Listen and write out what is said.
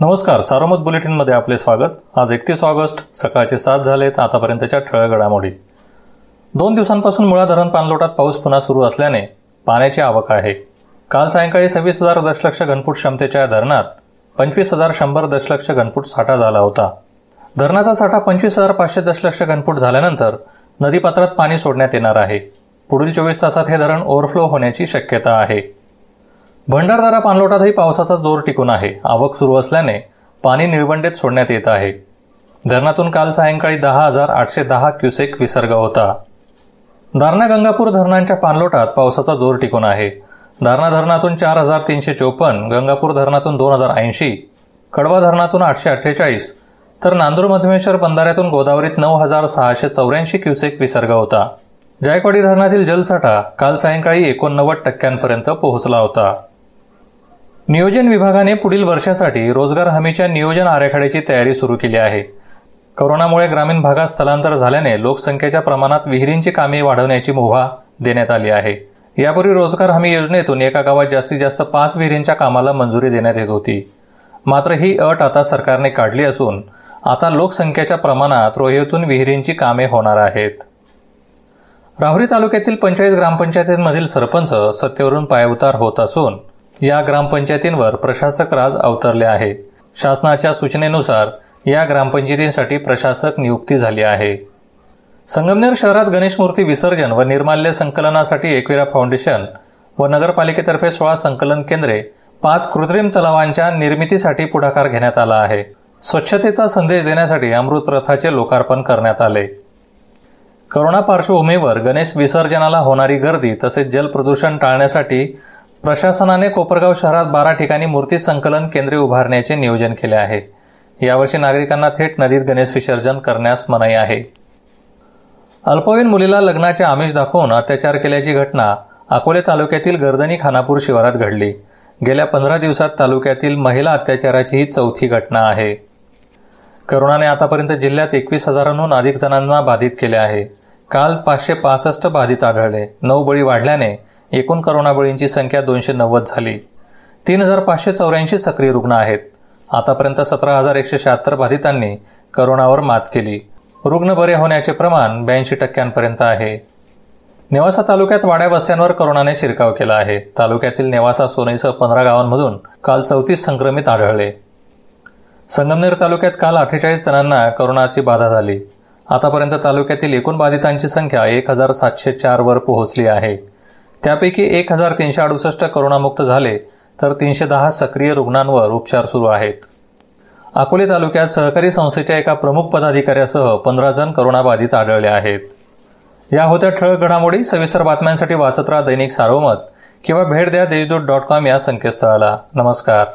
नमस्कार सारोमत बुलेटिनमध्ये आपले स्वागत. आज एकतीस ऑगस्ट सकाळचे सात झालेत आतापर्यंतच्या ठळक घडामोडी. दोन दिवसांपासून मुळा धरण पाणलोटात पाऊस पुन्हा सुरू असल्याने पाण्याची आवक आहे. काल सायंकाळी सव्वीस हजार दशलक्ष घनफूट क्षमतेच्या या धरणात पंचवीस हजार शंभर दशलक्ष घनफूट साठा झाला होता. धरणाचा साठा पंचवीस हजार पाचशे दशलक्ष घनफूट झाल्यानंतर नदीपात्रात पाणी सोडण्यात येणार आहे. पुढील चोवीस तासात हे धरण ओव्हरफ्लो होण्याची शक्यता आहे. भंडारदारा पाणलोटातही पावसाचा जोर टिकून आहे. आवक सुरू असल्याने पाणी निळवंडेत सोडण्यात येत आहे. धरणातून काल सायंकाळी दहा हजार आठशे दहा क्युसेक विसर्ग होता. दारणा गंगापूर धरणांच्या पाणलोटात पावसाचा जोर टिकून आहे. दारणा धरणातून चार हजार तीनशे चोपन्न गंगापूर धरणातून दोन हजार ऐंशी कडवा धरणातून आठशे अठ्ठेचाळीस तर नांदूर मधमेश्वर बंधाऱ्यातून गोदावरीत नऊ हजार सहाशे चौऱ्याऐंशी क्युसेक विसर्ग होता. जायकवाडी धरणातील जलसाठा काल सायंकाळी एकोणनव्वद टक्क्यांपर्यंत पोहोचला होता. नियोजन विभागाने पुढील वर्षासाठी रोजगार हमीच्या नियोजन आराखड्याची तयारी सुरू केली आहे. कोरोनामुळे ग्रामीण भागात स्थलांतर झाल्याने लोकसंख्येच्या प्रमाणात विहिरींची कामे वाढवण्याची मुभा देण्यात आली आहे. यापूर्वी रोजगार हमी योजनेतून एका गावात जास्तीत जास्त पाच विहिरींच्या कामाला मंजुरी देण्यात येत होती. मात्र ही अट आता सरकारने काढली असून आता लोकसंख्येच्या प्रमाणात रोह्येतून विहिरींची कामे होणार आहेत. राहुरी तालुक्यातील पंचायत ग्रामपंचायतींमधील सरपंच सत्तेवरून पायउतार होत असून या ग्रामपंचायतींवर प्रशासक राज अवतरले आहे. शासनाच्या सूचनेनुसार या ग्रामपंचायतींसाठी प्रशासक नियुक्ती झाली आहे. संगमनेर शहरात गणेश मूर्ती विसर्जन व निर्माल्य संकलनासाठी एकविरा फाउंडेशन व नगरपालिकेतर्फे सोळा संकलन केंद्रे पाच कृत्रिम तलावांच्या निर्मितीसाठी पुढाकार घेण्यात आला आहे. स्वच्छतेचा संदेश देण्यासाठी अमृत रथाचे लोकार्पण करण्यात आले. करोना पार्श्वभूमीवर गणेश विसर्जनाला होणारी गर्दी तसेच जलप्रदूषण टाळण्यासाठी प्रशासनाने कोपरगाव शहरात बारा ठिकाणी मूर्ती संकलन केंद्रे उभारण्याचे नियोजन केले आहे. यावर्षी नागरिकांना थेट नदीत गणेश विसर्जन करण्यास मनाई आहे. अल्पवयीन मुलीला लग्नाचे आमिष दाखवून अत्याचार केल्याची घटना अकोले तालुक्यातील गर्दनी खानापूर शिवारात घडली. गेल्या पंधरा दिवसात तालुक्यातील महिला अत्याचाराची ही चौथी घटना आहे. करोनाने आतापर्यंत जिल्ह्यात एकवीस हजारांहून अधिक जणांना बाधित केले आहे. काल पाचशे पासष्ट बाधित आढळले. नऊ बळी वाढल्याने एकूण करोना बळींची संख्या दोनशे नव्वद झाली. तीन हजार पाचशे चौऱ्याऐंशी सक्रिय रुग्ण आहेत. आतापर्यंत सतरा हजार एकशे शहात्तर बाधितांनी करोनावर मात केली. रुग्ण बरे होण्याचे प्रमाण ब्याऐंशी टक्क्यांपर्यंत आहे. नेवासा तालुक्यात वाड्या वस्त्यांवर करोनाने शिरकाव केला आहे. तालुक्यातील नेवासा सोनईसह पंधरा गावांमधून काल चौतीस संक्रमित आढळले. संगमनेर तालुक्यात काल अठ्ठेचाळीस जणांना करोनाची बाधा झाली. आतापर्यंत तालुक्यातील एकूण बाधितांची संख्या एक हजार सातशे चारवर पोहोचली आहे. त्यापैकी एक हजार तीनशे अडुसष्ट करोनामुक्त झाले तर तीनशे दहा सक्रिय रुग्णांवर उपचार सुरू आहेत. अकोले तालुक्यात सहकारी संस्थेच्या एका प्रमुख पदाधिकाऱ्यासह पंधरा जण करोनाबाधित आढळले आहेत. या होत्या ठळक घडामोडी सविस्तर बातम्यांसाठी वाचत राहा दैनिक सार्वमत किंवा भेट द्या देशदूत डॉट कॉम या संकेतस्थळाला. नमस्कार.